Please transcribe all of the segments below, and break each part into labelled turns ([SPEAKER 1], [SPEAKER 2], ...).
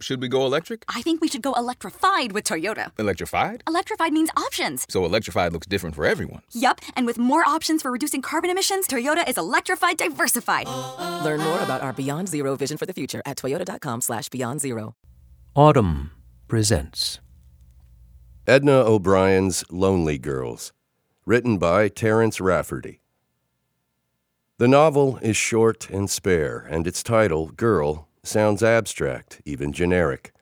[SPEAKER 1] Should we go electric?
[SPEAKER 2] I think we should go electrified with Toyota.
[SPEAKER 1] Electrified?
[SPEAKER 2] Electrified means options.
[SPEAKER 1] So electrified looks different for everyone.
[SPEAKER 2] Yup, and with more options for reducing carbon emissions, Toyota is electrified diversified.
[SPEAKER 3] Learn more about our Beyond Zero vision for the future at toyota.com slash beyond zero.
[SPEAKER 4] Audm presents
[SPEAKER 5] Edna O'Brien's Lonely Girls, written by Terrence Rafferty. The novel is short and spare, and its title, Girl, sounds abstract, even generic.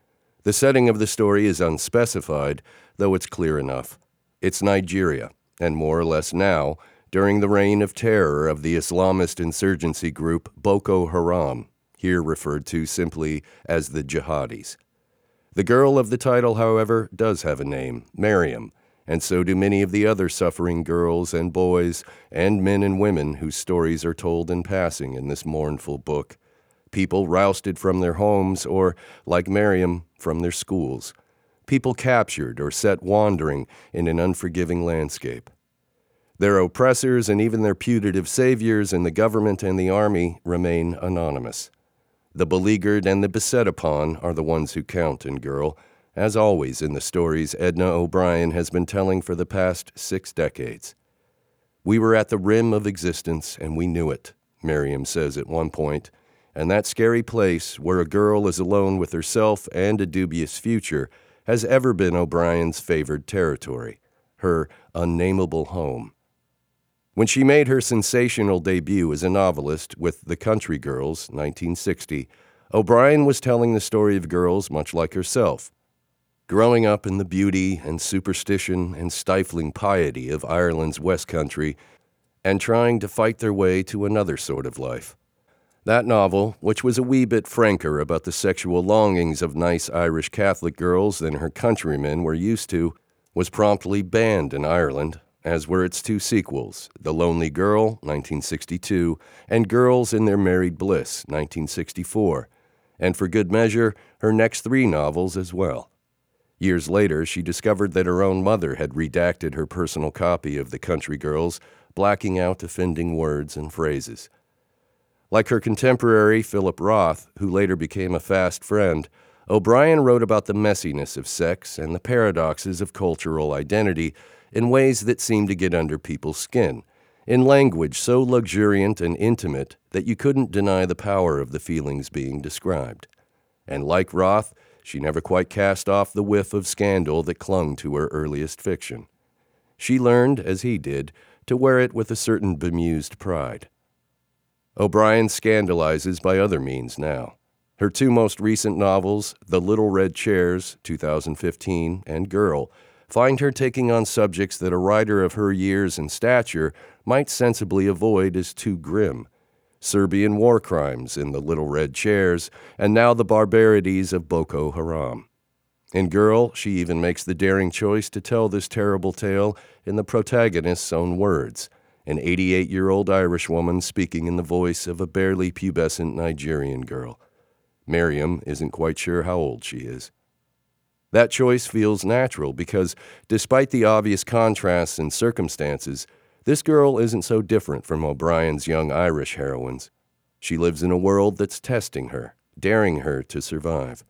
[SPEAKER 5] The setting of the story is unspecified, though it's clear enough. It's Nigeria, and more or less now, during the reign of terror of the Islamist insurgency group Boko Haram, here referred to simply as the Jihadis. The girl of the title, however, does have a name, Mariam, and so do many of the other suffering girls and boys and men and women whose stories are told in passing in this mournful book people rousted from their homes or, like Miriam, from their schools, people captured or set wandering in an unforgiving landscape. Their oppressors and even their putative saviors in the government and the army remain anonymous. The beleaguered and the beset upon are the ones who count in Girl, as always in the stories Edna O'Brien has been telling for the past six decades. We were at the rim of existence and we knew it, Miriam says at one point, and that scary place where a girl is alone with herself and a dubious future has ever been O'Brien's favored territory, her unnameable home. When she made her sensational debut as a novelist with The Country Girls, 1960, O'Brien was telling the story of girls much like herself, growing up in the beauty and superstition and stifling piety of Ireland's West Country and trying to fight their way to another sort of life. That novel, which was a wee bit franker about the sexual longings of nice Irish Catholic girls than her countrymen were used to, was promptly banned in Ireland, as were its two sequels The Lonely Girl, 1962, and Girls in Their Married Bliss, 1964, and for good measure, her next three novels as well. Years later, she discovered that her own mother had redacted her personal copy of The Country Girls, blacking out offending words and phrases. Like her contemporary, Philip Roth, who later became a fast friend, O'Brien wrote about the messiness of sex and the paradoxes of cultural identity in ways that seemed to get under people's skin, in language so luxuriant and intimate that you couldn't deny the power of the feelings being described. And like Roth, she never quite cast off the whiff of scandal that clung to her earliest fiction. She learned, as he did, to wear it with a certain bemused pride. O'Brien scandalizes by other means now. Her two most recent novels, The Little Red Chairs, 2015, and Girl, find her taking on subjects that a writer of her years and stature might sensibly avoid as too grim. Serbian war crimes in The Little Red Chairs, and now the barbarities of Boko Haram. In Girl, she even makes the daring choice to tell this terrible tale in the protagonist's own words an 88 year old Irish woman speaking in the voice of a barely pubescent Nigerian girl. Miriam isn't quite sure how old she is. That choice feels natural because, despite the obvious contrasts and circumstances, this girl isn't so different from O'Brien's young Irish heroines. She lives in a world that's testing her, daring her to survive.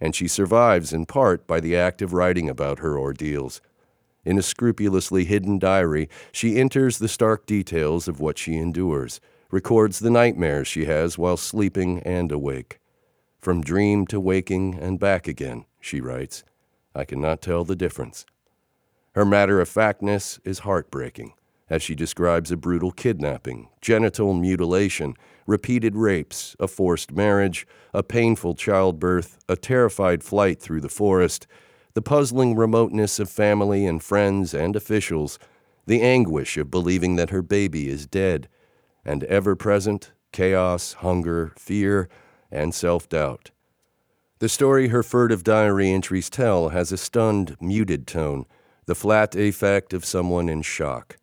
[SPEAKER 5] And she survives in part by the act of writing about her ordeals in a scrupulously hidden diary, she enters the stark details of what she endures, records the nightmares she has while sleeping and awake. From dream to waking and back again, she writes. I cannot tell the difference. Her matter of factness is heartbreaking, as she describes a brutal kidnapping, genital mutilation, repeated rapes, a forced marriage, a painful childbirth, a terrified flight through the forest, the puzzling remoteness of family and friends and officials, the anguish of believing that her baby is dead, and ever present chaos, hunger, fear, and self doubt. The story her furtive diary entries tell has a stunned, muted tone, the flat effect of someone in shock.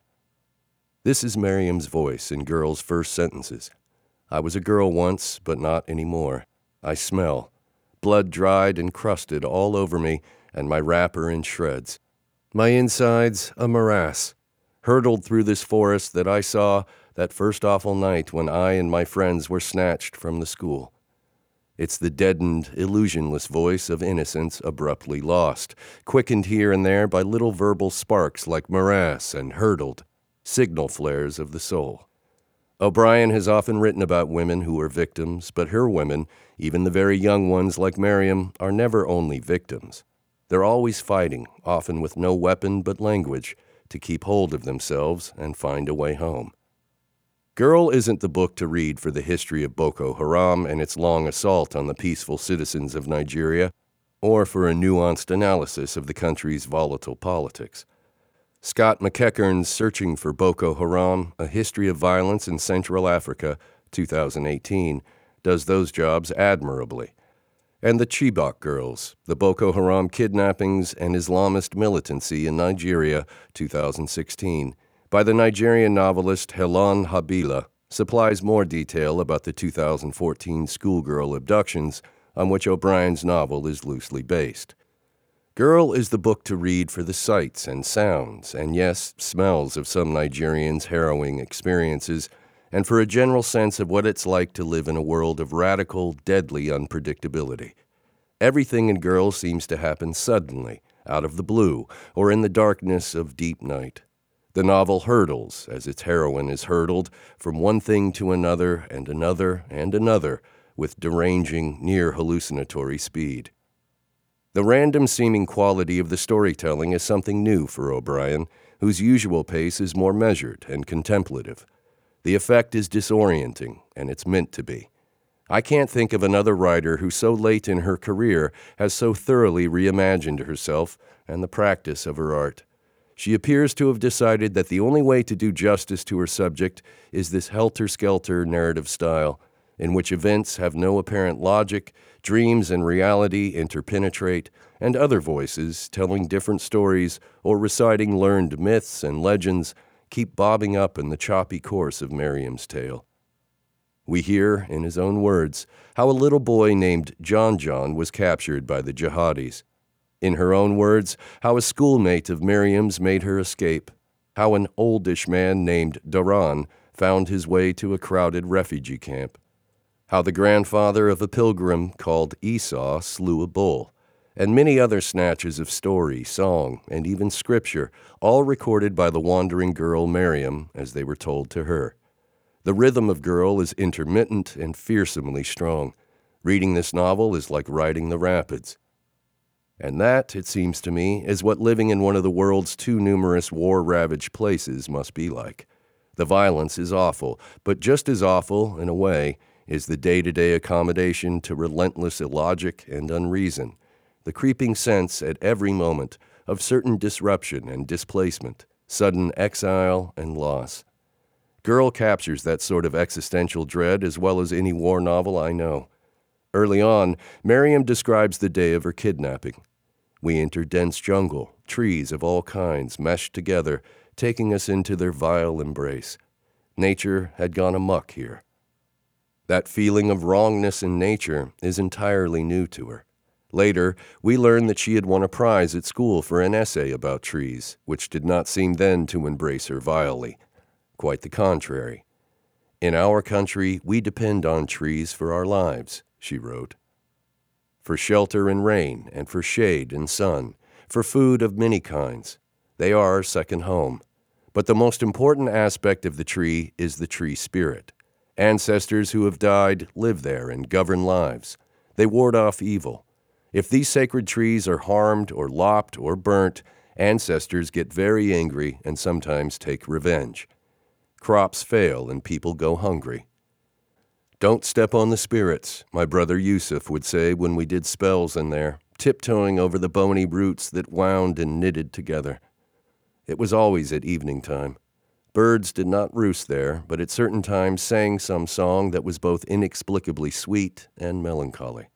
[SPEAKER 5] This is Miriam's voice in Girl's first sentences. I was a girl once, but not anymore. I smell. Blood dried and crusted all over me and my wrapper in shreds. My insides a morass, hurtled through this forest that I saw that first awful night when I and my friends were snatched from the school. It's the deadened, illusionless voice of innocence abruptly lost, quickened here and there by little verbal sparks like morass and hurtled, signal flares of the soul. O'Brien has often written about women who are victims, but her women, even the very young ones like Miriam, are never only victims. They're always fighting, often with no weapon but language, to keep hold of themselves and find a way home. Girl isn't the book to read for the history of Boko Haram and its long assault on the peaceful citizens of Nigeria, or for a nuanced analysis of the country's volatile politics. Scott MacEachern's Searching for Boko Haram A History of Violence in Central Africa, 2018, does those jobs admirably. And The Chibok Girls The Boko Haram Kidnappings and Islamist Militancy in Nigeria, 2016 by the Nigerian novelist Helon Habila supplies more detail about the 2014 schoolgirl abductions on which O'Brien's novel is loosely based. Girl is the book to read for the sights and sounds, and yes, smells of some Nigerians' harrowing experiences, and for a general sense of what it's like to live in a world of radical, deadly unpredictability. Everything in Girl seems to happen suddenly, out of the blue, or in the darkness of deep night. The novel hurdles as its heroine is hurtled from one thing to another and another and another with deranging, near hallucinatory speed. The random seeming quality of the storytelling is something new for O'Brien, whose usual pace is more measured and contemplative. The effect is disorienting, and it's meant to be. I can't think of another writer who so late in her career has so thoroughly reimagined herself and the practice of her art. She appears to have decided that the only way to do justice to her subject is this helter skelter narrative style, in which events have no apparent logic, dreams and reality interpenetrate, and other voices, telling different stories or reciting learned myths and legends, keep bobbing up in the choppy course of Miriam's tale. We hear, in his own words, how a little boy named John John was captured by the jihadis. In her own words, how a schoolmate of Miriam's made her escape, how an oldish man named Daran found his way to a crowded refugee camp, how the grandfather of a pilgrim called Esau slew a bull, and many other snatches of story, song, and even scripture, all recorded by the wandering girl Miriam as they were told to her. The rhythm of Girl is intermittent and fearsomely strong. Reading this novel is like riding the rapids. And that, it seems to me, is what living in one of the world's too numerous war ravaged places must be like. The violence is awful, but just as awful, in a way, is the day to day accommodation to relentless illogic and unreason, the creeping sense at every moment of certain disruption and displacement, sudden exile and loss. Girl captures that sort of existential dread as well as any war novel I know. Early on, Miriam describes the day of her kidnapping. We enter dense jungle, trees of all kinds meshed together, taking us into their vile embrace. Nature had gone amuck here. That feeling of wrongness in nature is entirely new to her. Later, we learn that she had won a prize at school for an essay about trees, which did not seem then to embrace her vilely. Quite the contrary. In our country, we depend on trees for our lives, she wrote for shelter in rain and for shade in sun, for food of many kinds. They are our second home. But the most important aspect of the tree is the tree spirit. Ancestors who have died live there and govern lives. They ward off evil. If these sacred trees are harmed or lopped or burnt, ancestors get very angry and sometimes take revenge. Crops fail and people go hungry. Don't step on the spirits, my brother Yusuf would say when we did spells in there, tiptoeing over the bony roots that wound and knitted together. It was always at evening time. Birds did not roost there, but at certain times sang some song that was both inexplicably sweet and melancholy.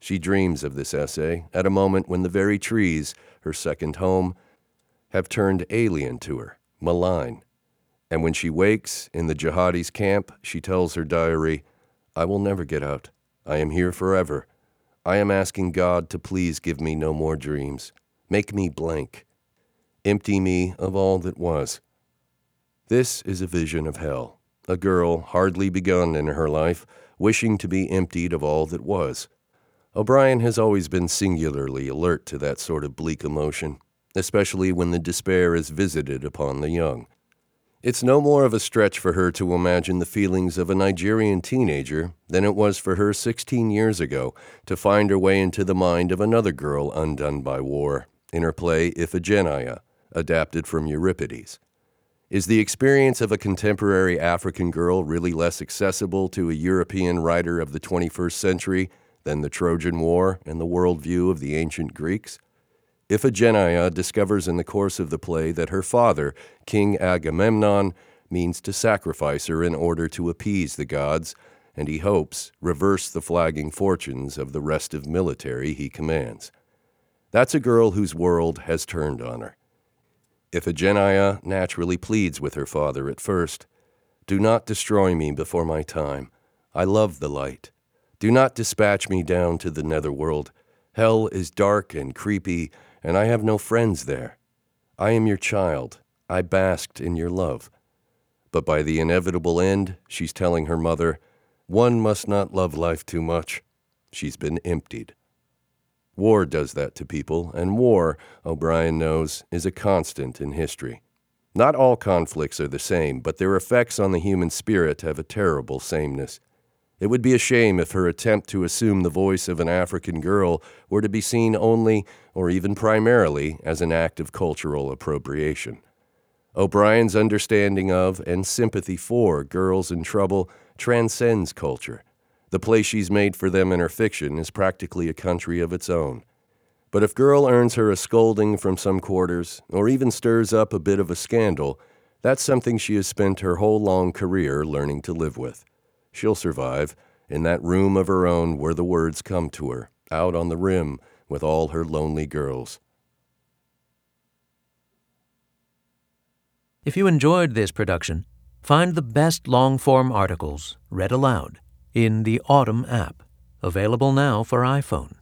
[SPEAKER 5] She dreams of this essay at a moment when the very trees, her second home, have turned alien to her, malign, and when she wakes in the jihadis' camp, she tells her diary, I will never get out. I am here forever. I am asking God to please give me no more dreams. Make me blank. Empty me of all that was. This is a vision of hell. A girl hardly begun in her life, wishing to be emptied of all that was. O'Brien has always been singularly alert to that sort of bleak emotion, especially when the despair is visited upon the young. It's no more of a stretch for her to imagine the feelings of a Nigerian teenager than it was for her 16 years ago to find her way into the mind of another girl undone by war in her play Iphigenia, adapted from Euripides. Is the experience of a contemporary African girl really less accessible to a European writer of the 21st century than the Trojan War and the worldview of the ancient Greeks? Iphigenia discovers in the course of the play that her father, King Agamemnon, means to sacrifice her in order to appease the gods, and he hopes reverse the flagging fortunes of the restive military he commands. That's a girl whose world has turned on her. Iphigenia naturally pleads with her father at first Do not destroy me before my time. I love the light. Do not dispatch me down to the netherworld. Hell is dark and creepy, and I have no friends there. I am your child. I basked in your love. But by the inevitable end, she's telling her mother, one must not love life too much. She's been emptied. War does that to people, and war, O'Brien knows, is a constant in history. Not all conflicts are the same, but their effects on the human spirit have a terrible sameness. It would be a shame if her attempt to assume the voice of an African girl were to be seen only, or even primarily, as an act of cultural appropriation. O'Brien's understanding of and sympathy for girls in trouble transcends culture. The place she's made for them in her fiction is practically a country of its own. But if Girl earns her a scolding from some quarters, or even stirs up a bit of a scandal, that's something she has spent her whole long career learning to live with. She'll survive in that room of her own where the words come to her, out on the rim with all her lonely girls.
[SPEAKER 4] If you enjoyed this production, find the best long form articles read aloud in the Audm app, available now for iPhone.